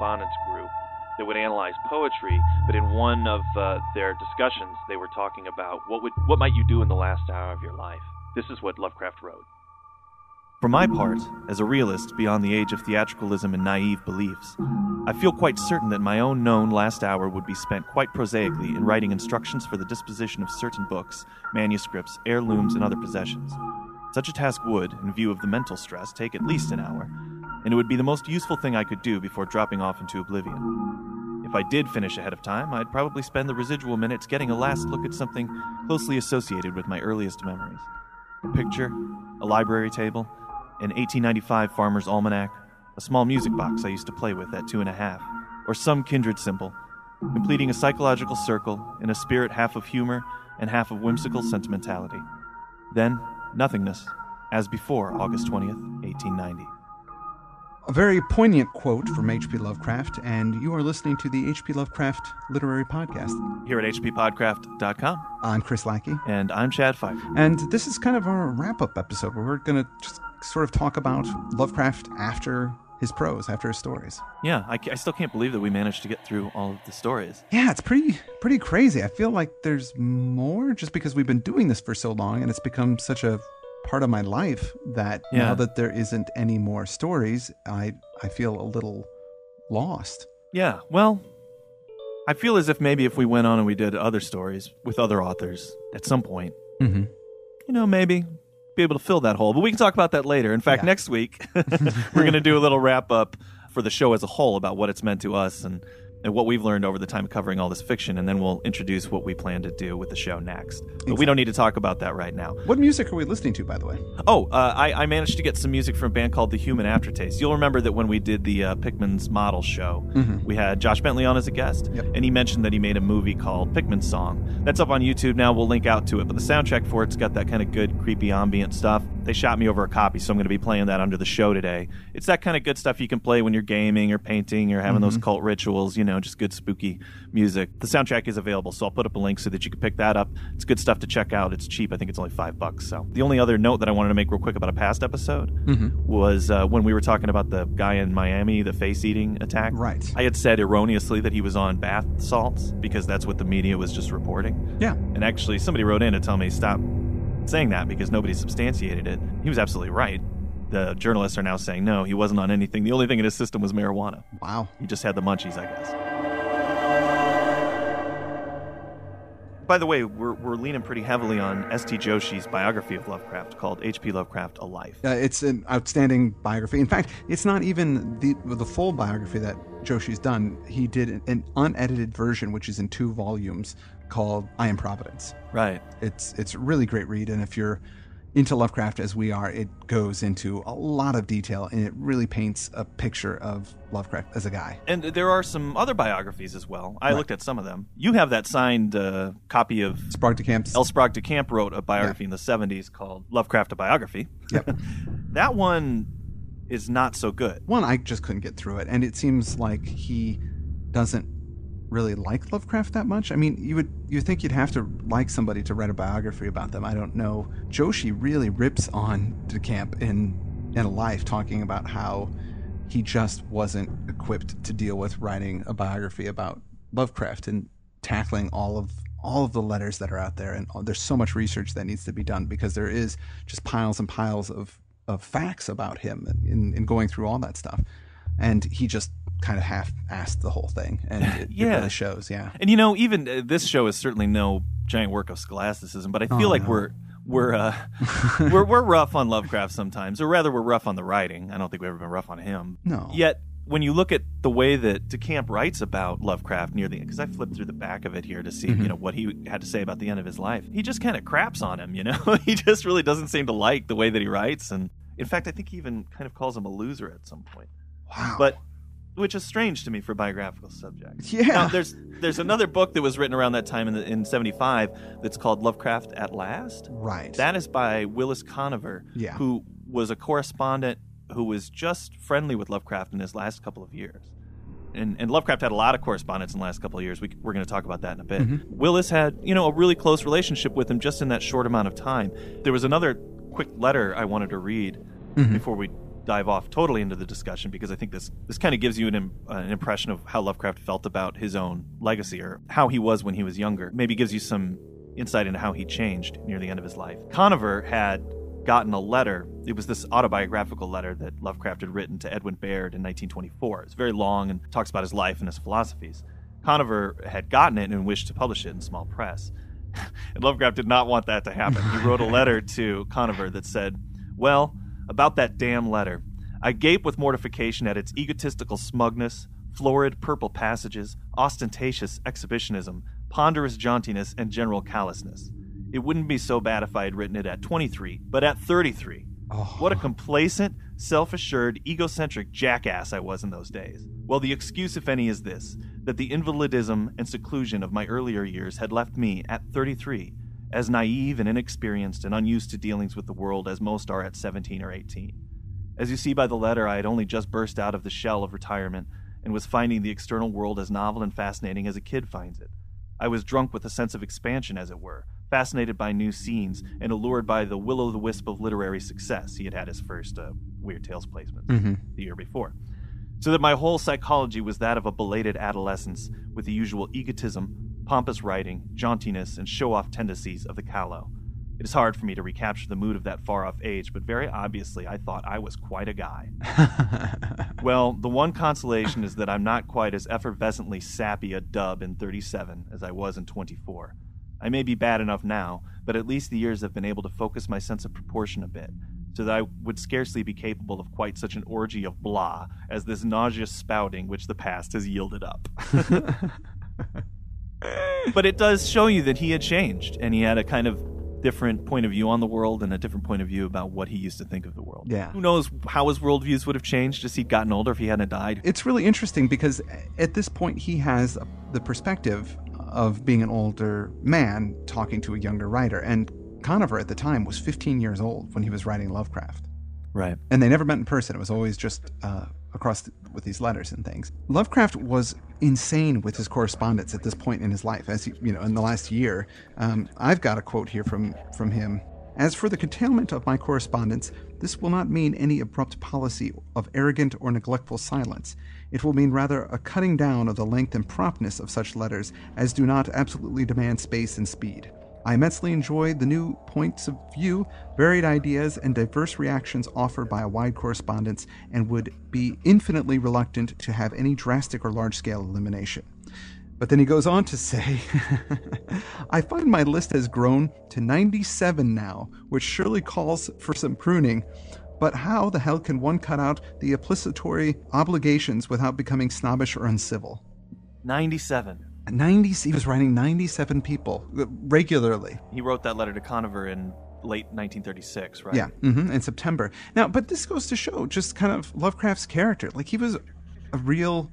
correspondence group that would analyze poetry, but in one of uh, their discussions, they were talking about what would what might you do in the last hour of your life. This is what Lovecraft wrote. For my part, as a realist beyond the age of theatricalism and naive beliefs, I feel quite certain that my own known last hour would be spent quite prosaically in writing instructions for the disposition of certain books, manuscripts, heirlooms, and other possessions. Such a task would, in view of the mental stress, take at least an hour, and it would be the most useful thing I could do before dropping off into oblivion. If I did finish ahead of time, I'd probably spend the residual minutes getting a last look at something closely associated with my earliest memories a picture, a library table, an 1895 Farmer's Almanac, a small music box I used to play with at two and a half, or some kindred symbol, completing a psychological circle in a spirit half of humor and half of whimsical sentimentality. Then, nothingness, as before August 20th, 1890. A very poignant quote from H.P. Lovecraft, and you are listening to the H.P. Lovecraft Literary Podcast. Here at hppodcraft.com. I'm Chris Lackey. And I'm Chad Fifer. And this is kind of our wrap up episode where we're going to just sort of talk about Lovecraft after his prose, after his stories. Yeah, I, I, still can't believe that we managed to get through all of the stories. Yeah, it's pretty pretty crazy. I feel like there's more just because we've been doing this for so long and it's become such a part of my life that yeah. now that there isn't any more stories, I I feel a little lost. Yeah, well, I feel as if maybe if we went on and we did other stories with other authors at some point, mm-hmm. you know, maybe be able to fill that hole. But we can talk about that later. In fact, yeah. next week we're going to do a little wrap up for the show as a whole about what it's meant to us and and what we've learned over the time covering all this fiction, and then we'll introduce what we plan to do with the show next. But exactly. we don't need to talk about that right now. What music are we listening to, by the way? Oh, uh, I, I, managed to get some music from a band called The Human Aftertaste. You'll remember that when we did the uh, Pickman's Model show, mm-hmm. we had Josh Bentley on as a guest, yep. and he mentioned that he made a movie called Pickman's Song. That's up on YouTube now. We'll link out to it, but the soundtrack for it's got that kind of good, creepy ambient stuff. They shot me over a copy, so I'm going to be playing that under the show today. It's that kind of good stuff you can play when you're gaming or painting or having mm-hmm. those cult rituals, you know, just good spooky music. The soundtrack is available, so I'll put up a link so that you can pick that up. It's good stuff to check out. It's cheap. I think it's only five bucks. So the only other note that I wanted to make real quick about a past episode mm-hmm. was uh, when we were talking about the guy in Miami, the face eating attack. Right. I had said erroneously that he was on bath salts because that's what the media was just reporting. Yeah. And actually, somebody wrote in to tell me stop saying that because nobody substantiated it. He was absolutely right. The journalists are now saying no, he wasn't on anything. The only thing in his system was marijuana. Wow. He just had the munchies, I guess. By the way, we're, we're leaning pretty heavily on S.T. Joshi's biography of Lovecraft called H.P. Lovecraft A Life. Uh, it's an outstanding biography. In fact, it's not even the the full biography that Joshi's done. He did an unedited version, which is in two volumes, called I Am Providence. Right. It's it's a really great read, and if you're into Lovecraft as we are, it goes into a lot of detail and it really paints a picture of Lovecraft as a guy. And there are some other biographies as well. I right. looked at some of them. You have that signed uh, copy of Sprague de Camp's. L. Sprague de Camp wrote a biography yeah. in the 70s called Lovecraft a Biography. Yep. that one is not so good. One, I just couldn't get through it. And it seems like he doesn't really like Lovecraft that much. I mean, you would you think you'd have to like somebody to write a biography about them. I don't know. Joshi really rips on DeCamp in in a life, talking about how he just wasn't equipped to deal with writing a biography about Lovecraft and tackling all of all of the letters that are out there. And there's so much research that needs to be done because there is just piles and piles of of facts about him in, in going through all that stuff. And he just kind of half-assed the whole thing, and it, yeah. it really shows. Yeah, and you know, even uh, this show is certainly no giant work of scholasticism, but I feel oh, like no. we're we're uh, we're we're rough on Lovecraft sometimes, or rather, we're rough on the writing. I don't think we've ever been rough on him. No. Yet, when you look at the way that DeCamp writes about Lovecraft near the end, because I flipped through the back of it here to see, mm-hmm. you know, what he had to say about the end of his life. He just kind of craps on him, you know. he just really doesn't seem to like the way that he writes, and in fact, I think he even kind of calls him a loser at some point. Wow. But which is strange to me for biographical subjects. Yeah. Now, there's there's another book that was written around that time in the, in 75 that's called Lovecraft at Last. Right. That is by Willis Conover, yeah. who was a correspondent who was just friendly with Lovecraft in his last couple of years. And, and Lovecraft had a lot of correspondence in the last couple of years. We, we're going to talk about that in a bit. Mm-hmm. Willis had, you know, a really close relationship with him just in that short amount of time. There was another quick letter I wanted to read mm-hmm. before we dive off totally into the discussion because I think this this kind of gives you an, uh, an impression of how Lovecraft felt about his own legacy or how he was when he was younger. Maybe gives you some insight into how he changed near the end of his life. Conover had gotten a letter. It was this autobiographical letter that Lovecraft had written to Edwin Baird in 1924. It's very long and talks about his life and his philosophies. Conover had gotten it and wished to publish it in small press. and Lovecraft did not want that to happen. He wrote a letter to Conover that said, Well, about that damn letter. I gape with mortification at its egotistical smugness, florid purple passages, ostentatious exhibitionism, ponderous jauntiness, and general callousness. It wouldn't be so bad if I had written it at 23, but at 33. Oh. What a oh. complacent, self assured, egocentric jackass I was in those days. Well, the excuse, if any, is this that the invalidism and seclusion of my earlier years had left me, at 33, as naive and inexperienced and unused to dealings with the world as most are at 17 or 18. As you see by the letter, I had only just burst out of the shell of retirement and was finding the external world as novel and fascinating as a kid finds it. I was drunk with a sense of expansion, as it were, fascinated by new scenes, and allured by the will o' the wisp of literary success. He had had his first uh, Weird Tales placement Mm-hmm. the year before. So that my whole psychology was that of a belated adolescence with the usual egotism, pompous writing, jauntiness, and show off tendencies of the callow. It is hard for me to recapture the mood of that far off age, but very obviously I thought I was quite a guy. Well, the one consolation is that I'm not quite as effervescently sappy a dub in 37 as I was in 24. I may be bad enough now, but at least the years have been able to focus my sense of proportion a bit, so that I would scarcely be capable of quite such an orgy of blah as this nauseous spouting which the past has yielded up. but it does show you that he had changed, and he had a kind of different point of view on the world and a different point of view about what he used to think of the world. Yeah. Who knows how his worldviews would have changed as he'd gotten older if he hadn't died? it's really interesting because at this point he has the perspective of being an older man talking to a younger writer and conover at the time was 15 years old when he was writing lovecraft Right. and they never met in person. It was always just uh, across th- with these letters and things. Lovecraft was insane with his correspondence at this point in his life. As he, you know, in the last year, um, I've got a quote here from from him. As for the curtailment of my correspondence, this will not mean any abrupt policy of arrogant or neglectful silence. It will mean rather a cutting down of the length and promptness of such letters as do not absolutely demand space and speed. I immensely enjoy the new points of view, varied ideas, and diverse reactions offered by a wide correspondence, and would be infinitely reluctant to have any drastic or large scale elimination. But then he goes on to say, I find my list has grown to 97 now, which surely calls for some pruning. But how the hell can one cut out the obligatory obligations without becoming snobbish or uncivil? 97. 90 he was writing 97 people uh, regularly. He wrote that letter to Conover in late 1936, right? yeah hmm in september. Now but this goes to show just kind of lovecraft's character. Like he was a real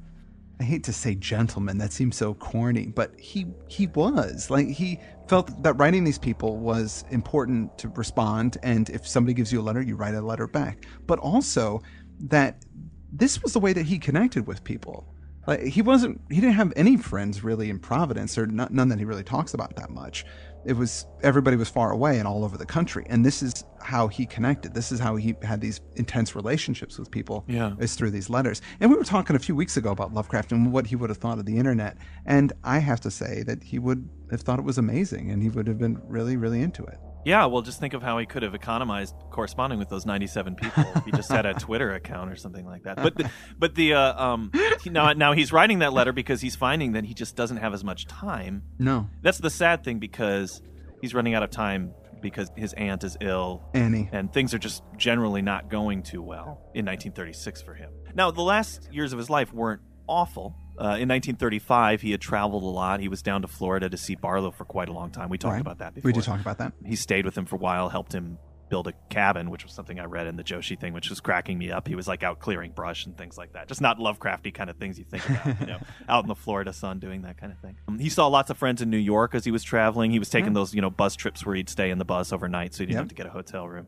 i hate to say gentleman that seems so corny but he he was. Like he felt that writing these people was important to respond and if somebody gives you a letter you write a letter back. But also that this was the way that he connected with people like he wasn't he didn't have any friends really in providence or not, none that he really talks about that much. It was everybody was far away and all over the country. And this is how he connected. This is how he had these intense relationships with people Yeah. is through these letters. And we were talking a few weeks ago about lovecraft and what he would have thought of the internet. And i have to say that he would have thought it was amazing and he would have been really really into it Yeah, well, just think of how he could have economized corresponding with those 97 people he just had a Twitter account or something like that. But the, but the uh, um he, now now he's writing that letter because he's finding that he just doesn't have as much time. no That's the sad thing because he's running out of time because his aunt is ill annie and things are just generally not going too well in 1936 for him. Now, the last years of his life weren't awful. Uh, in 1935, he had traveled a lot. He was down to Florida to see Barlow for quite a long time. We talked Right. about that before. we did talk about that He stayed with him for a while, helped him build a cabin, which was something I read in the Joshi thing, which was cracking me up. He was like out clearing brush and things like that. Just not Lovecrafty kind of things you think about, you know, out in the Florida sun doing that kind of thing. Um, he saw lots of friends in New York as he was traveling. He was taking those, you know, bus trips where he'd stay in the bus overnight so he didn't Yep. have to get a hotel room.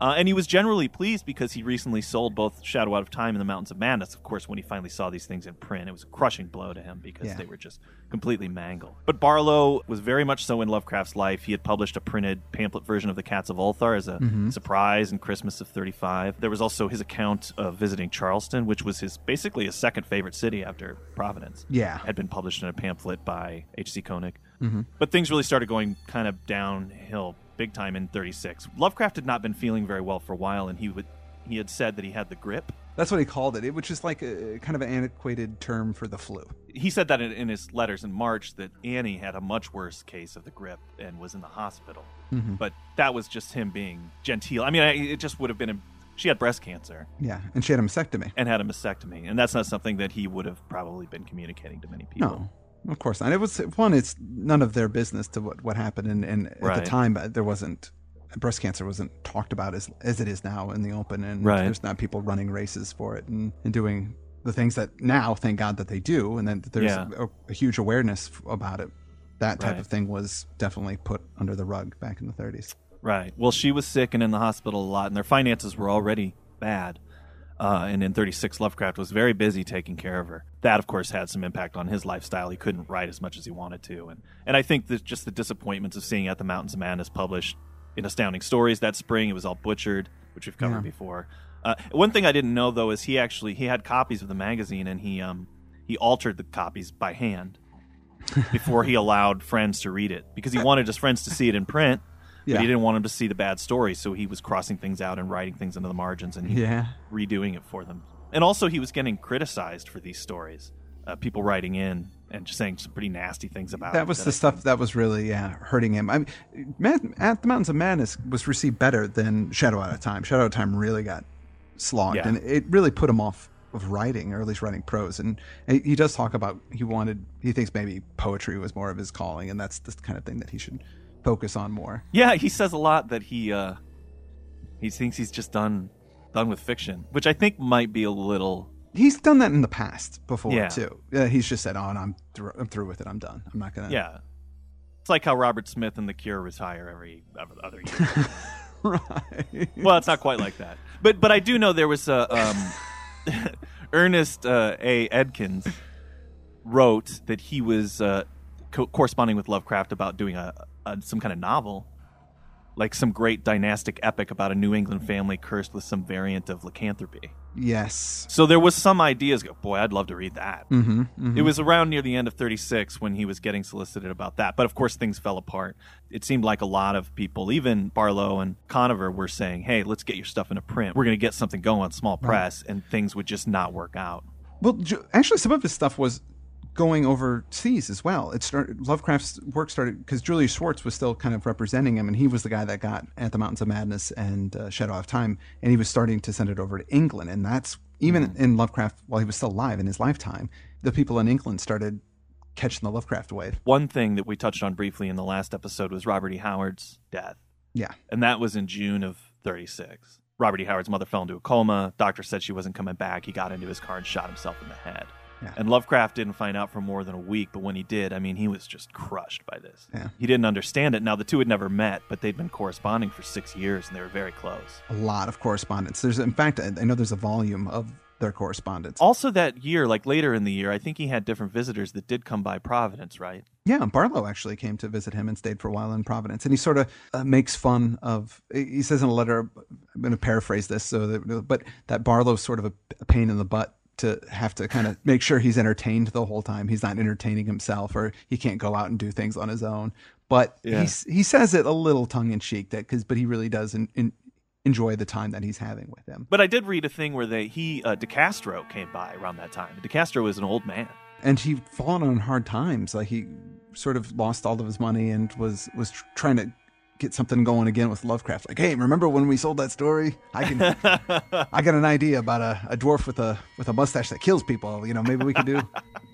Uh, and he was generally pleased because he recently sold both Shadow Out of Time and The Mountains of Madness. Of course, when he finally saw these things in print, it was a crushing blow to him because Yeah. they were just completely mangled. But Barlow was very much so in Lovecraft's life. He had published a printed pamphlet version of The Cats of Ulthar as a surprise in Christmas of 35. There was also his account of visiting Charleston, which was his basically his second favorite city after Providence Yeah. had been published in a pamphlet by H.C. Koenig. But things really started going kind of downhill big time in 36. Lovecraft had not been feeling very well for a while, and he would he had said that he had the grip. That's what he called it, it which is like a kind of an antiquated term for the flu. He said that in, in his letters in March that Annie had a much worse case of the grip and was in the hospital. Mm-hmm. But that was just him being genteel. I mean, I, it just would have been a, she had breast cancer Yeah, and she had a mastectomy. and had a mastectomy, and that's not something that he would have probably been communicating to many people. No, of course not. It was one. It's none of their business to what what happened, and, and at the time uh, there wasn't breast cancer wasn't talked about as as it is now in the open, and Right. there's not people running races for it and, and doing the things that now, thank God that they do, and then there's Yeah. a, a huge awareness about it. That type Right. of thing was definitely put under the rug back in the 30s. Right. Well, she was sick and in the hospital a lot, and their finances were already bad. Uh, and in 36, Lovecraft was very busy taking care of her. That, of course, had some impact on his lifestyle. He couldn't write as much as he wanted to. And, and I think that just the disappointments of seeing At the Mountains of Madness published in Astounding Stories that spring, it was all butchered, which we've covered Yeah. before. Uh, one thing I didn't know, though, is he actually he had copies of the magazine, and he, um, he altered the copies by hand before he allowed friends to read it because he wanted his friends to see it in print Yeah. but he didn't want them to see the bad stories, so he was crossing things out and writing things into the margins and Yeah. redoing it for them. And also, he was getting criticized for these stories. Uh, people writing in and just saying some pretty nasty things about it. That was I the stuff that was really yeah hurting him. I mean, Mad, at the Mountains of Madness was received better than Shadow Out of Time. Shadow Out of Time really got slogged, Yeah. and it really put him off of writing, or at least writing prose. And he does talk about he wanted, he thinks maybe poetry was more of his calling, and that's the kind of thing that he should focus on more. Yeah, he says a lot that he uh, he thinks he's just done done with fiction, which I think might be a little. He's done that in the past before Yeah. too. Yeah, he's just said, "Oh, I'm through, I'm through with it. I'm done. I'm not gonna." Yeah, it's like how Robert Smith and The Cure retire every every other year. right. well, it's not quite like that. But but I do know there was a um, Ernest uh, A. Edkins wrote that he was uh, co- corresponding with Lovecraft about doing a, a some kind of novel, like some great dynastic epic about a New England family cursed with some variant of lycanthropy. Yes. So there was some ideas. Go, boy, I'd love to read that. Mm-hmm, It was around near the end of 36 when he was getting solicited about that. But of course, things fell apart. It seemed like a lot of people, even Barlow and Conover, were saying, hey, let's get your stuff into print. We're going to get something going small press, and things would just not work out. Well, actually, some of his stuff was going overseas as well. It started Lovecraft's work started because Julius Schwartz was still kind of representing him, and he was the guy that got At the Mountains of Madness and uh, Shadow of Time, and he was starting to send it over to England, and that's even in Lovecraft while he was still alive in his lifetime. The people in England started catching the Lovecraft wave. One thing that we touched on briefly in the last episode was Robert E. Howard's death. Yeah, and that was in June of 36. Robert E. Howard's mother fell into a coma. Doctor said she wasn't coming back. He got into his car and shot himself in the head. Yeah. And Lovecraft didn't find out for more than a week, but when he did, I mean, he was just crushed by this. Yeah. He didn't understand it. Now, the two had never met, but they'd been corresponding for six years and they were very close. a lot of correspondence. There's, in fact, I I know there's a volume of their correspondence. Also, that year, like later in the year, I think he had different visitors that did come by Providence, right? Yeah, Barlow actually came to visit him and stayed for a while in Providence. And he sort of uh, makes fun of. He says in a letter, I'm going to paraphrase this, so that, but that Barlow's sort of a, a pain in the butt to have to kind of make sure he's entertained the whole time. He's not entertaining himself, or he can't go out and do things on his own. But Yeah. he's, he says it a little tongue in cheek, that because but he really does in, in, enjoy the time that he's having with him. But I did read a thing where they he uh, DeCastro came by around that time. DeCastro was an old man. and he fallen on hard times. Like he sort of lost all of his money and was was trying to get something going again with Lovecraft. Like, hey, remember when we sold that story? I can, I got an idea about a, a dwarf with a with a mustache that kills people. You know, maybe we could do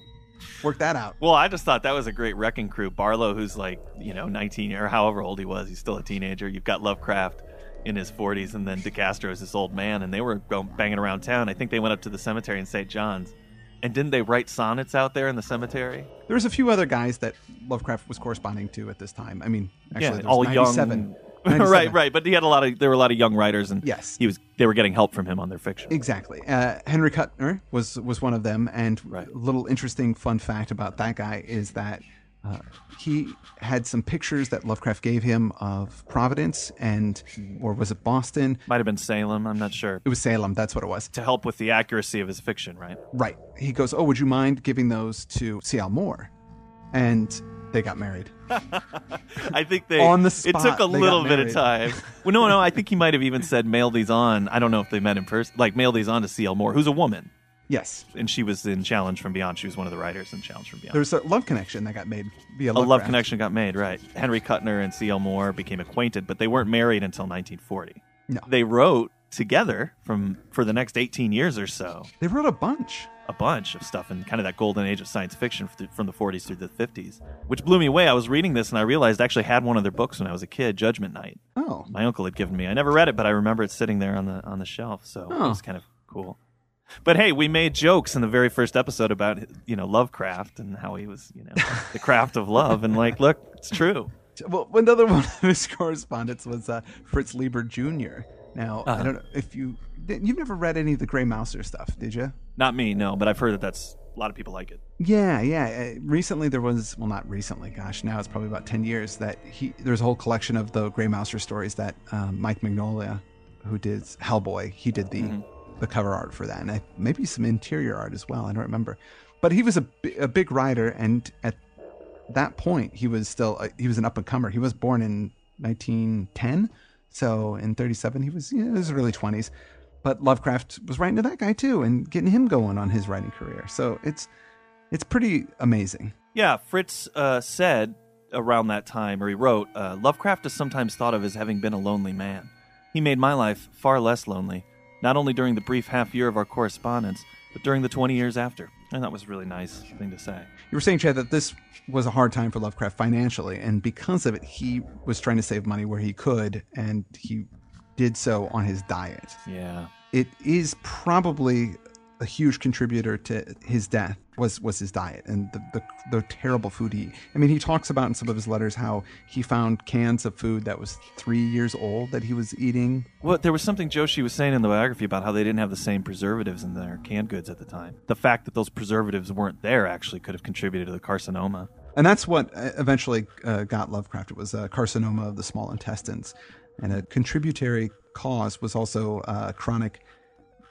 work that out. Well, I just thought that was a great wrecking crew. Barlow, who's like, you know, 19 or however old he was, he's still a teenager. You've got Lovecraft in his 40s, and then DeCastro is this old man, and they were going, banging around town. I think they went up to the cemetery in St. John's. And didn't they write sonnets out there in the cemetery? There was a few other guys that Lovecraft was corresponding to at this time. I mean, actually, yeah, all 97. young, 97. right, right. But he had a lot of there were a lot of young writers, and Yes. he was they were getting help from him on their fiction. Exactly. Uh, Henry Kuttner was was one of them, and Right. a little interesting fun fact about that guy is that uh, he had some pictures that Lovecraft gave him of Providence and, or was it Boston? Might have been Salem. I'm not sure. It was Salem. That's what it was. To help with the accuracy of his fiction, right? Right. He goes, "Oh, would you mind giving those to C.L. Moore?" And they got married. I think they On the spot, It took a little bit of time. Well, no, no. I think he might have even said mail these on. I don't know if they met in person. Like mail these on to C.L. Moore, who's a woman, Yes. and she was in Challenge from Beyond. She was one of the writers in Challenge from Beyond. There was a love connection that got made via a love connection got made, right? Henry Kuttner and C.L. Moore became acquainted, but they weren't married until 1940. No. They wrote together from for the next 18 years or so. They wrote a bunch. a bunch of stuff in kind of that golden age of science fiction from the 40s through the 50s, which blew me away. I was reading this and I realized I actually had one of their books when I was a kid, Judgment Night. Oh. My uncle had given me. I never read it, but I remember it sitting there on the on the shelf, so it Oh. was kind of cool. But hey, we made jokes in the very first episode about you know Lovecraft and how he was you know the craft of love, and like, look, it's true. Well, another one of his correspondents was uh, Fritz Leiber Jr. Now, I Uh-huh. don't know if you you've never read any of the Gray Mouser stuff, did you? Not me, no, but I've heard that that's a lot of people like it. Yeah, yeah. Uh, recently, there was well, not recently. Gosh, now it's probably about ten years that he. There's a whole collection of the Gray Mouser stories that um, Mike Mignola, who did Hellboy, he did the the cover art for that, and I, maybe some interior art as well. I don't remember, but he was a, a big writer, and at that point, he was still uh, he was an up and comer. He was born in 1910, so in 37, he was you know, his early 20s. But Lovecraft was writing to that guy too, and getting him going on his writing career. So it's it's pretty amazing. Yeah, Fritz uh, said around that time, or he wrote, uh, Lovecraft is sometimes thought of as having been a lonely man. He made my life far less lonely, not only during the brief half year of our correspondence, but during the 20 years after. And that was a really nice thing to say. You were saying, Chad, that this was a hard time for Lovecraft financially, and because of it, he was trying to save money where he could, and he did so on his diet. Yeah. It is probably a huge contributor to his death was was his diet and the, the the terrible food he I mean he talks about in some of his letters how he found cans of food that was 3 years old that he was eating Well, there was something Joshi was saying in the biography about how they didn't have the same preservatives in their canned goods at the time. The fact that those preservatives weren't there actually could have contributed to the carcinoma. And that's what uh, eventually uh, got Lovecraft. It was uh, carcinoma of the small intestines. And a contributory cause was also uh, chronic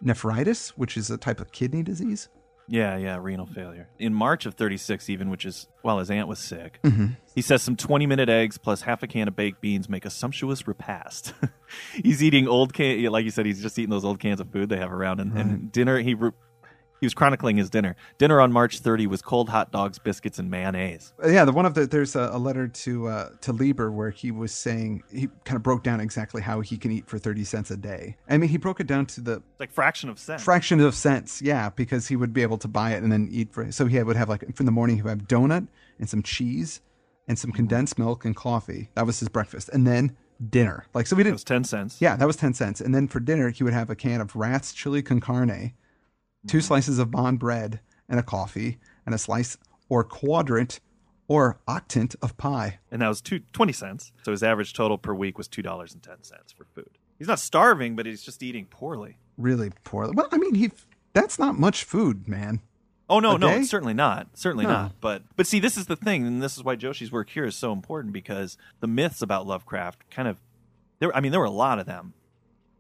nephritis, which is a type of kidney disease. Yeah, yeah, renal failure. In March of 36, even, which is while his aunt was sick, Mm-hmm. he says some 20 minute eggs plus half a can of baked beans make a sumptuous repast. he's eating old can, like you said, he's just eating those old cans of food they have around. And, and dinner, he re- he was chronicling his dinner. Dinner on March 30 was cold hot dogs, biscuits, and mayonnaise. Uh, yeah, the one of the there's a, a letter to uh, to Leiber where he was saying he kind of broke down exactly how he can eat for thirty cents a day. I mean, he broke it down to the like fraction of cents. fraction of cents, yeah, because he would be able to buy it and then eat for. So he would have like in the morning he would have donut and some cheese and some condensed milk and coffee. That was his breakfast, and then dinner. Like so, we didn't. was 10 cents. Yeah, that was 10 cents. And then for dinner, he would have a can of Rat's chili con carne, 2 slices of bond bread, and a coffee, and a slice or quadrant or octant of pie. And that was two, 20 cents. So his average total per week was $2.10 for food. He's not starving, but he's just eating poorly. Really poorly. Well, I mean, he that's not much food, man. Oh no, A no, certainly not. Certainly No. not. But but see, this is the thing, and this is why Joshi's work here is so important because the myths about Lovecraft kind of there. I mean, there were a lot of them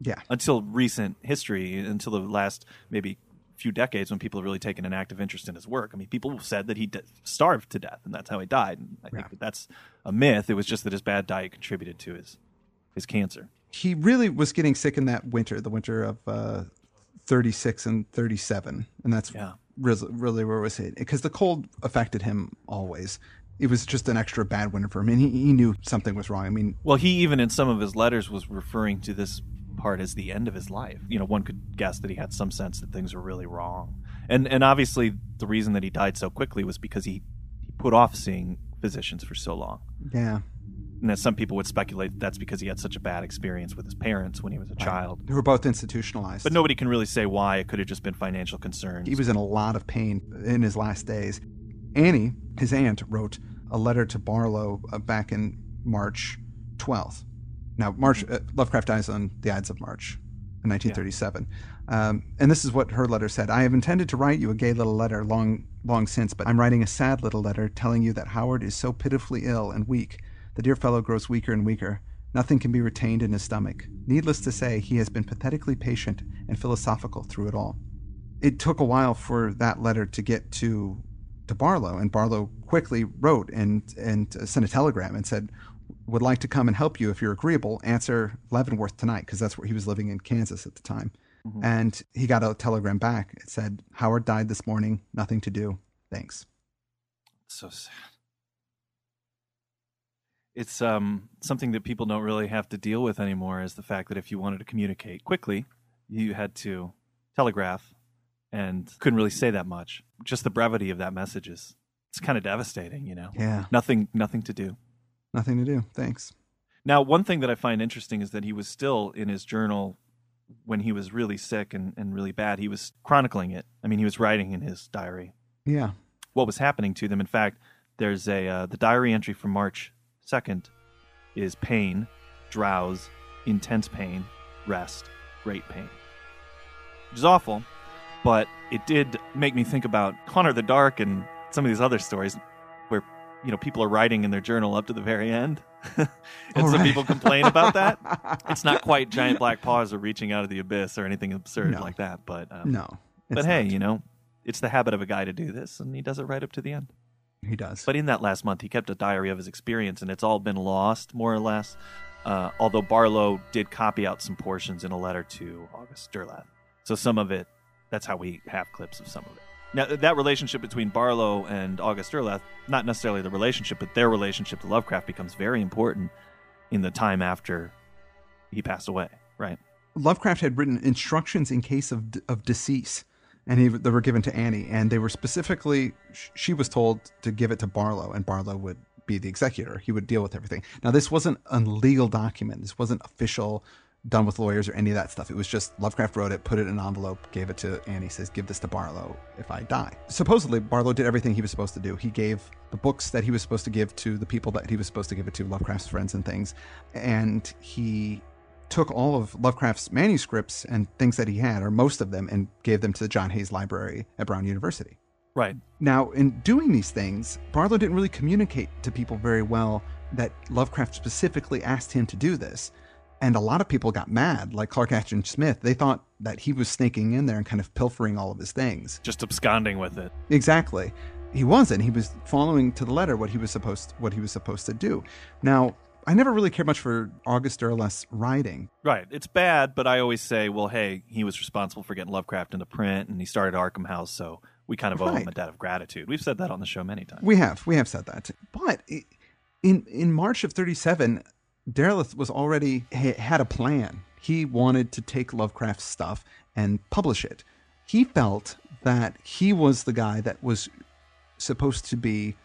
Yeah. until recent history, until the last maybe few decades when people have really taken an active interest in his work. I mean, people said that he d- starved to death, and that's how he died. And I think Yeah. that that's a myth. It was just that his bad diet contributed to his his cancer. He really was getting sick in that winter, the winter of uh, 36 and 37. And that's Yeah. really, really where it was hit. Because the cold affected him always. It was just an extra bad winter for him. And he, he knew something was wrong. I mean, Well, he even in some of his letters was referring to this part as the end of his life. You know, one could guess that he had some sense that things were really wrong. And and obviously the reason that he died so quickly was because he, he put off seeing physicians for so long. yeah. And as some people would speculate that that's because he had such a bad experience with his parents when he was a child. They were both institutionalized. But nobody can really say why. It could have just been financial concerns. He was in a lot of pain in his last days. Annie, his aunt, wrote a letter to Barlow uh, back in March 12th. Now, March uh, Lovecraft dies on the Ides of March, in 1937, yeah. um, and this is what her letter said: "I have intended to write you a gay little letter long, long since, but I'm writing a sad little letter telling you that Howard is so pitifully ill and weak. The dear fellow grows weaker and weaker. Nothing can be retained in his stomach. Needless to say, he has been pathetically patient and philosophical through it all." It took a while for that letter to get to to Barlow, and Barlow quickly wrote and and sent a telegram and said, would like to come and help you if you're agreeable. Answer Leavenworth tonight because that's where he was living in Kansas at the time. Mm-hmm. And he got a telegram back. It said, Howard died this morning. Nothing to do. Thanks. So sad. It's um, something that people don't really have to deal with anymore is the fact that if you wanted to communicate quickly, you had to telegraph and couldn't really say that much. Just the brevity of that message is it's kind of devastating, you know. Yeah. Nothing nothing to do. Nothing to do. Thanks. Now, one thing that I find interesting is that he was still in his journal when he was really sick and, and really bad. He was chronicling it. I mean, he was writing in his diary. Yeah. What was happening to them. In fact, there's a uh, the diary entry from March 2nd is pain, drowse, intense pain, rest, great pain. Which is awful, but it did make me think about Connor the Dark and some of these other stories you know people are writing in their journal up to the very end and some right. people complain about that it's not quite giant black paws or reaching out of the abyss or anything absurd no. like that but um, no but hey not. you know it's the habit of a guy to do this and he does it right up to the end he does but in that last month he kept a diary of his experience and it's all been lost more or less uh, although barlow did copy out some portions in a letter to august derleth so some of it that's how we have clips of some of it now, that relationship between Barlow and August Derleth, not necessarily the relationship, but their relationship to Lovecraft becomes very important in the time after he passed away, right? Lovecraft had written instructions in case of, of decease, and he, they were given to Annie, and they were specifically, she was told to give it to Barlow, and Barlow would be the executor. He would deal with everything. Now, this wasn't a legal document. This wasn't official done with lawyers or any of that stuff. It was just Lovecraft wrote it, put it in an envelope, gave it to Annie, says, Give this to Barlow if I die. Supposedly, Barlow did everything he was supposed to do. He gave the books that he was supposed to give to the people that he was supposed to give it to, Lovecraft's friends and things. And he took all of Lovecraft's manuscripts and things that he had, or most of them, and gave them to the John Hayes Library at Brown University. Right. Now, in doing these things, Barlow didn't really communicate to people very well that Lovecraft specifically asked him to do this. And a lot of people got mad, like Clark Ashton Smith. They thought that he was sneaking in there and kind of pilfering all of his things. Just absconding with it. Exactly. He wasn't. He was following to the letter what he was supposed what he was supposed to do. Now, I never really cared much for August Derleth's writing. Right. It's bad, but I always say, well, hey, he was responsible for getting Lovecraft into print and he started Arkham House, so we kind of owe right. him a debt of gratitude. We've said that on the show many times. We have. We have said that. But in in March of 37, Derleth was already had a plan. He wanted to take Lovecraft's stuff and publish it. He felt that he was the guy that was supposed to be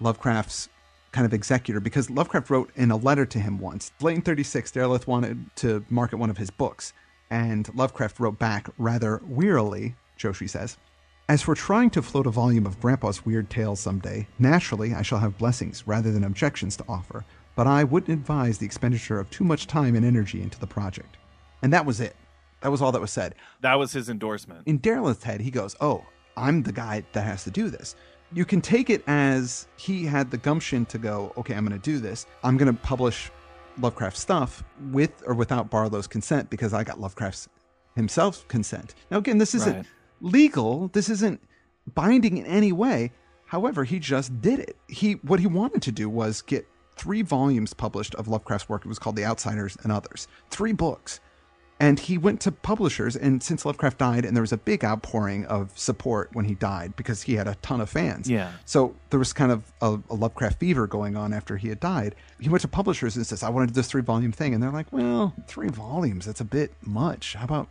Lovecraft's kind of executor because Lovecraft wrote in a letter to him once. Late in 36, Derleth wanted to market one of his books, and Lovecraft wrote back rather wearily, Joshi says. As for trying to float a volume of Grandpa's weird tales someday, naturally I shall have blessings rather than objections to offer but I wouldn't advise the expenditure of too much time and energy into the project. And that was it. That was all that was said. That was his endorsement. In Derleth's head, he goes, Oh, I'm the guy that has to do this. You can take it as he had the gumption to go, Okay, I'm going to do this. I'm going to publish Lovecraft stuff with or without Barlow's consent because I got Lovecraft's himself consent. Now, again, this isn't right. legal. This isn't binding in any way. However, he just did it. He what he wanted to do was get three volumes published of Lovecraft's work. It was called The Outsiders and Others. Three books. And he went to publishers, and since Lovecraft died, and there was a big outpouring of support when he died because he had a ton of fans. Yeah. So there was kind of a, a Lovecraft fever going on after he had died. He went to publishers and says, I want to do this three volume thing. And they're like, well, three volumes, that's a bit much. How about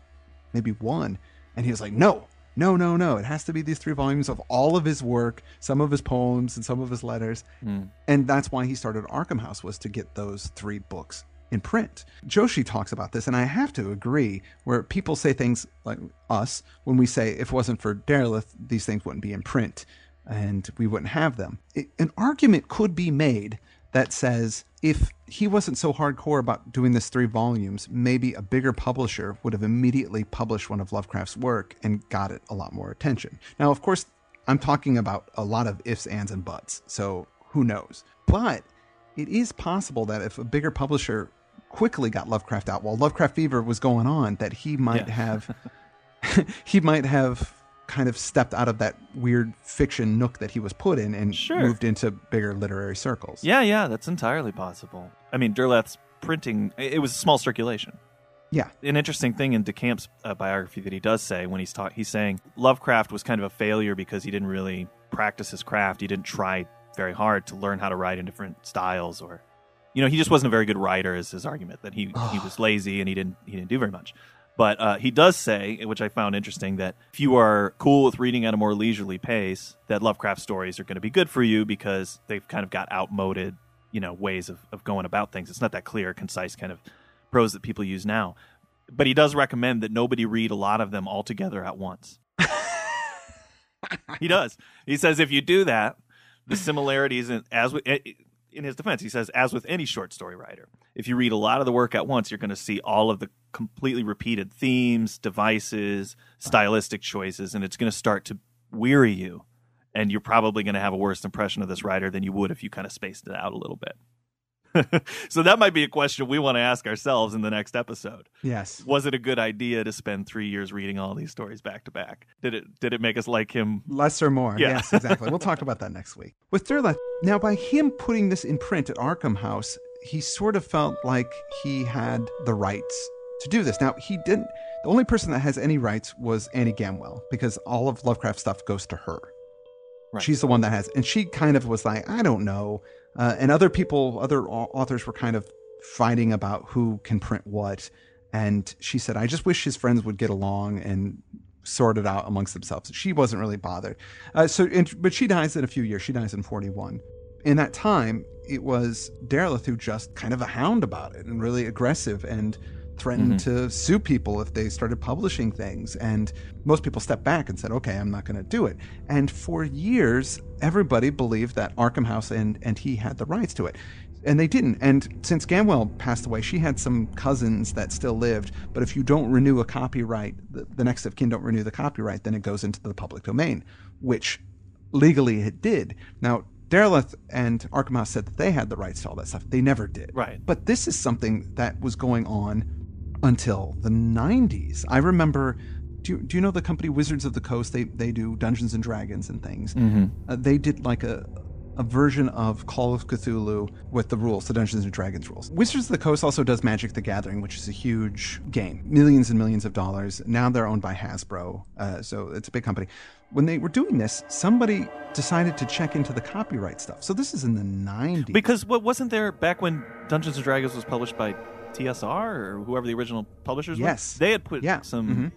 maybe one? And he was like, no, no, no, no. It has to be these three volumes of all of his work, some of his poems and some of his letters. Mm. And that's why he started Arkham House was to get those three books in print. Joshi talks about this, and I have to agree, where people say things like us when we say if it wasn't for Derleth, these things wouldn't be in print and we wouldn't have them. It, an argument could be made that says if he wasn't so hardcore about doing this three volumes, maybe a bigger publisher would have immediately published one of Lovecraft's work and got it a lot more attention. Now, of course, I'm talking about a lot of ifs, ands, and buts, so who knows? But it is possible that if a bigger publisher quickly got Lovecraft out while Lovecraft Fever was going on, that he might Yeah. have he might have kind of stepped out of that weird fiction nook that he was put in and Sure. moved into bigger literary circles. Yeah, yeah, that's entirely possible. I mean, Derleth's printing, it was a small circulation. Yeah. An interesting thing in DeCamp's uh, biography that he does say when he's talk, he's saying Lovecraft was kind of a failure because he didn't really practice his craft. He didn't try very hard to learn how to write in different styles, or you know, he just wasn't a very good writer. Is his argument that he he was lazy and he didn't he didn't do very much. But uh, he does say, which I found interesting, that if you are cool with reading at a more leisurely pace, that Lovecraft stories are going to be good for you because they've kind of got outmoded, you know, ways of, of going about things. It's not that clear, concise kind of prose that people use now. But he does recommend that nobody read a lot of them all together at once. he does. He says if you do that, the similarities in, as with, in his defense, he says as with any short story writer, if you read a lot of the work at once, you're going to see all of the completely repeated themes, devices, stylistic choices, and it's going to start to weary you. And you're probably going to have a worse impression of this writer than you would if you kind of spaced it out a little bit. so that might be a question we want to ask ourselves in the next episode. Yes. Was it a good idea to spend three years reading all these stories back to back? Did it did it make us like him? Less or more. Yeah. Yes, exactly. we'll talk about that next week. With Derleth, now by him putting this in print at Arkham House, he sort of felt like he had the rights to do this. Now, he didn't. The only person that has any rights was Annie Gamwell because all of Lovecraft stuff goes to her. Right. She's the one that has, and she kind of was like, I don't know. Uh, and other people, other authors were kind of fighting about who can print what. And she said, I just wish his friends would get along and sort it out amongst themselves. She wasn't really bothered. Uh, so, and, but she dies in a few years. She dies in 41. In that time, it was Derleth who just kind of a hound about it and really aggressive and threatened mm-hmm. to sue people if they started publishing things. And most people stepped back and said, okay, I'm not going to do it. And for years, everybody believed that Arkham House and, and he had the rights to it. And they didn't. And since Gamwell passed away, she had some cousins that still lived. But if you don't renew a copyright, the, the next of kin don't renew the copyright, then it goes into the public domain, which legally it did. Now, Derleth and Arkham House said that they had the rights to all that stuff. They never did. Right. But this is something that was going on until the 90s. I remember. Do you, do you know the company Wizards of the Coast? They they do Dungeons and Dragons and things. Mm-hmm. Uh, they did like a a version of Call of Cthulhu with the rules, the Dungeons and Dragons rules. Wizards of the Coast also does Magic the Gathering, which is a huge game, millions and millions of dollars. Now they're owned by Hasbro, uh, so it's a big company. When they were doing this, somebody decided to check into the copyright stuff. So this is in the 90s. Because what wasn't there back when Dungeons and Dragons was published by TSR or whoever the original publishers Yes. were? They had put Yeah. some Mhm.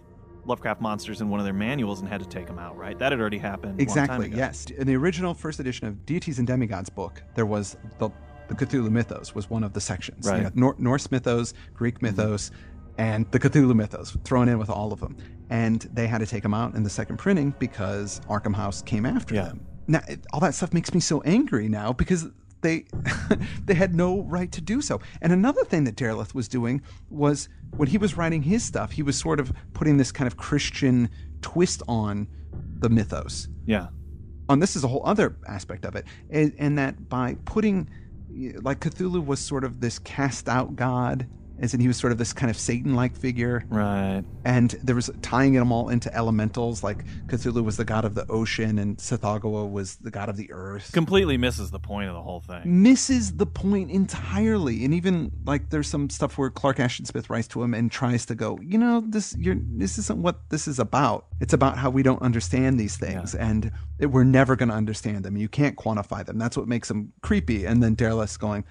Lovecraft monsters in one of their manuals and had to take them out, right? That had already happened. a long time Exactly. Yes. In the original first edition of Deities and Demigods book, there was the the Cthulhu mythos was one of the sections. You Right. Nor- Norse mythos, Greek mythos, and the Cthulhu mythos thrown in with all of them. And they had to take them out in the second printing because Arkham House came after Yeah. them. Now, it, all that stuff makes me so angry now because they they had no right to do so. And another thing that Derleth was doing was when he was writing his stuff, he was sort of putting this kind of Christian twist on the mythos Yeah. and this is a whole other aspect of it, and, and that by putting, like Cthulhu was sort of this cast out god, as in he was sort of this kind of Satan like figure, Right. and there was tying them all into elementals, like Cthulhu was the god of the ocean, and Tsathoggua was the god of the earth. Completely misses the point of the whole thing. Misses the point entirely, and even like there's some stuff where Clark Ashton Smith writes to him and tries to go, you know, this you're this isn't what this is about. It's about how we don't understand these things, and that we're never going to understand them. You can't quantify them. That's what makes them creepy. And then Derleth going,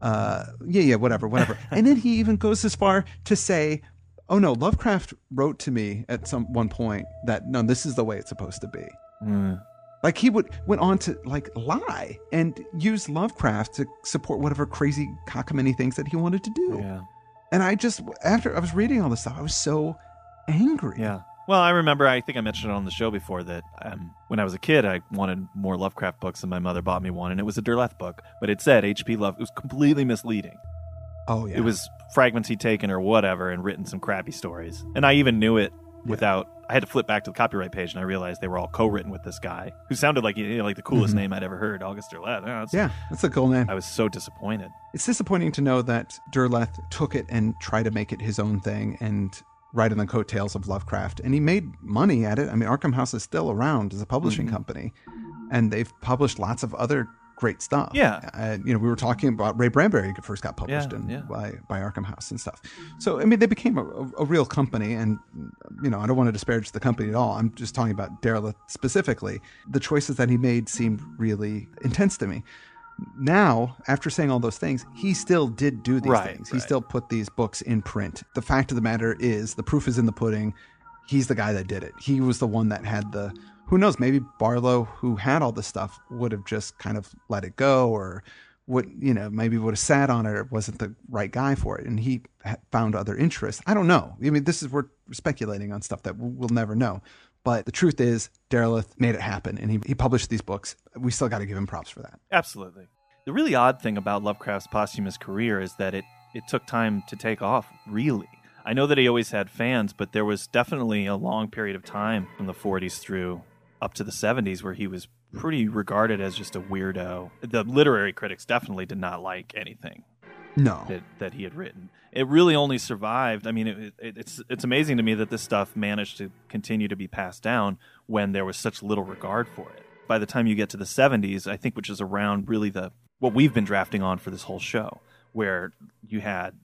uh, yeah, yeah, whatever, whatever. and then he even goes as far to say, oh no, Lovecraft wrote to me at some one point that no, this is the way it's supposed to be. Mm. Like he would went on to like lie and use Lovecraft to support whatever crazy cockamamie things that he wanted to do. Yeah. And I just after I was reading all this stuff, I was so angry. Yeah. Well, I remember, I think I mentioned it on the show before that um, when I was a kid, I wanted more Lovecraft books, and my mother bought me one, and it was a Derleth book, but it said H.P. Love. It was completely misleading. Oh yeah. It was fragments he'd taken or whatever and written some crappy stories. And I even knew it without. I had to flip back to the copyright page, and I realized they were all co-written with this guy who sounded like you know, like the coolest Mhm. name I'd ever heard, August Derleth. Yeah, it's- Yeah, that's a cool name. I was so disappointed. It's disappointing to know that Derleth took it and tried to make it his own thing and ride in the coattails of Lovecraft. And he made money at it. I mean, Arkham House is still around as a publishing Mhm. company, and they've published lots of other great stuff. Yeah. Uh, you know, we were talking about Ray Bradbury first got published Yeah, in, yeah. By, by Arkham House and stuff. So, I mean, they became a, a, a real company. And, you know, I don't want to disparage the company at all. I'm just talking about Derleth specifically. The choices that he made seemed really intense to me now, after saying all those things, he still did do these Right, things. He right. still put these books in print. The fact of the matter is, the proof is in the pudding. He's the guy that did it. He was the one that had the. Who knows? Maybe Barlow, who had all this stuff, would have just kind of let it go, or would you know maybe would have sat on it, or wasn't the right guy for it, and he found other interests. I don't know. I mean, this is we're speculating on stuff that we'll never know. But the truth is, Derleth made it happen, and he, he published these books. We still got to give him props for that. Absolutely. The really odd thing about Lovecraft's posthumous career is that it, it took time to take off, really. I know that he always had fans, but there was definitely a long period of time from the 40s through up to the 70s where he was pretty regarded as just a weirdo. The literary critics definitely did not like anything No, that, that he had written. It really only survived. I mean, it, it, it's it's amazing to me that this stuff managed to continue to be passed down when there was such little regard for it. By the time you get to the 70s, I think, which is around really the what we've been drafting on for this whole show, where you had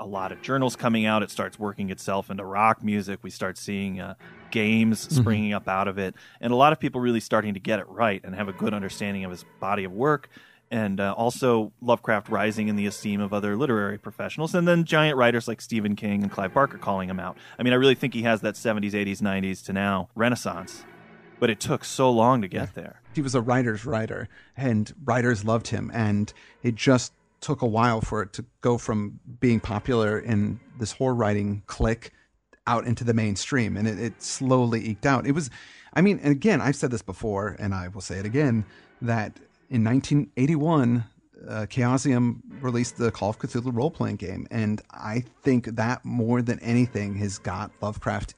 a lot of journals coming out. It starts working itself into rock music. We start seeing uh, games springing up out of it, and a lot of people really starting to get it right and have a good understanding of his body of work. And uh, also Lovecraft rising in the esteem of other literary professionals, and then giant writers like Stephen King and Clive Barker calling him out. I mean, I really think he has that 70s, 80s, 90s to now renaissance, but it took so long to get there. he was a writer's writer, and writers loved him, and it just took a while for it to go from being popular in this horror writing clique out into the mainstream, and it, it slowly eked out. It was, I mean, and again, I've said this before, and I will say it again, that in 1981. Uh, Chaosium released the Call of Cthulhu role playing game, and I think that more than anything has got Lovecraft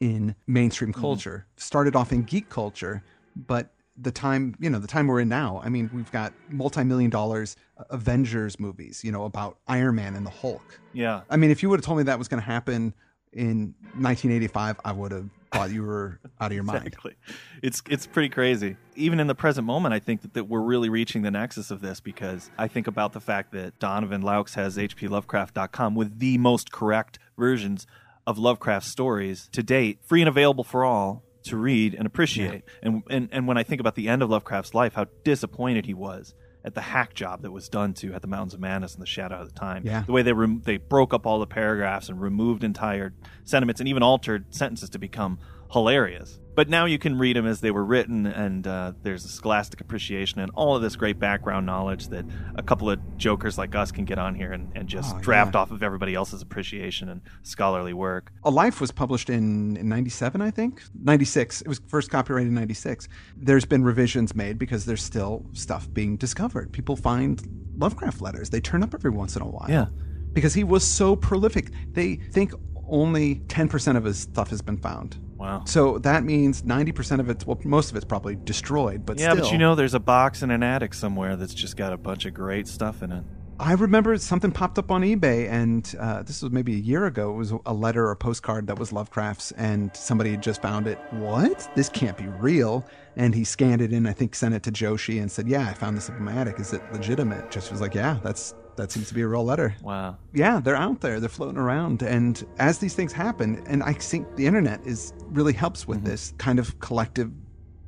in mainstream culture. Started off in geek culture, but the time, you know, the time we're in now, I mean, we've got multi-million dollars uh, Avengers movies, you know, about Iron Man and the Hulk. Yeah. I mean, if you would have told me that was going to happen in 1985, I would have thought you were out of your mind. Exactly. It's it's pretty crazy. Even in the present moment, I think that, that we're really reaching the nexus of this because I think about the fact that Donovan Loucks has hplovecraft.com with the most correct versions of Lovecraft stories to date, free and available for all to read and appreciate. And, and and when I think about the end of Lovecraft's life, how disappointed he was at the hack job that was done to at the Mountains of Madness and the Shadow out of Time. Yeah. The way they rem- they broke up all the paragraphs and removed entire sentiments and even altered sentences to become hilarious. But now you can read them as they were written, and uh, there's a scholastic appreciation and all of this great background knowledge that a couple of jokers like us can get on here and, and just Oh, draft yeah. off of everybody else's appreciation and scholarly work. A Life was published in, in 97, I think. 96. It was first copyrighted in 96. There's been revisions made because there's still stuff being discovered. People find Lovecraft letters. They turn up every once in a while. Yeah. Because he was so prolific. They think only 10% of his stuff has been found. Wow. So that means 90% of it's, well, most of it's probably destroyed, but yeah, still. but you know, there's a box in an attic somewhere that's just got a bunch of great stuff in it. I remember something popped up on eBay, and uh, this was maybe a year ago. It was a letter or a postcard that was Lovecraft's, and somebody had just found it. What? This can't be real. And he scanned it in, I think sent it to Joshi and said, Yeah, I found this up in my attic. Is it legitimate? Joshi was like, Yeah, that's that seems to be a real letter. Wow. Yeah, they're out there, they're floating around. And as these things happen, and I think the internet is really helps with this kind of collective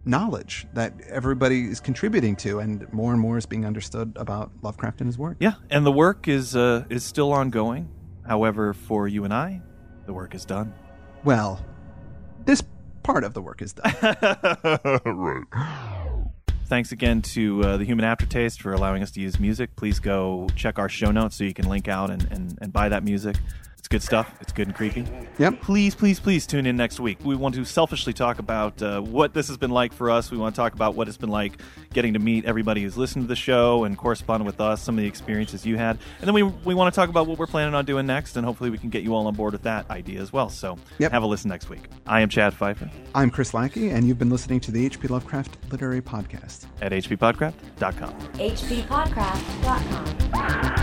knowledge that everybody is contributing to, and more and more is being understood about Lovecraft and his work. Yeah, and the work is uh, is still ongoing. However, for you and I, the work is done. Well, this part of the work is done. right. Thanks again to uh, the Human Aftertaste for allowing us to use music. Please go check our show notes so you can link out and, and, and buy that music. It's It's good stuff. It's good and creepy. Yep. Please, please, please tune in next week. We want to selfishly talk about uh, what this has been like for us. We want to talk about what it's been like getting to meet everybody who's listened to the show and correspond with us, some of the experiences you had. And then we, we want to talk about what we're planning on doing next, and hopefully we can get you all on board with that idea as well. So Yep. have a listen next week. I am Chad Fifer I'm Chris Lackey, and you've been listening to the H.P. Lovecraft Literary Podcast. at hppodcraft.com. hppodcraft.com.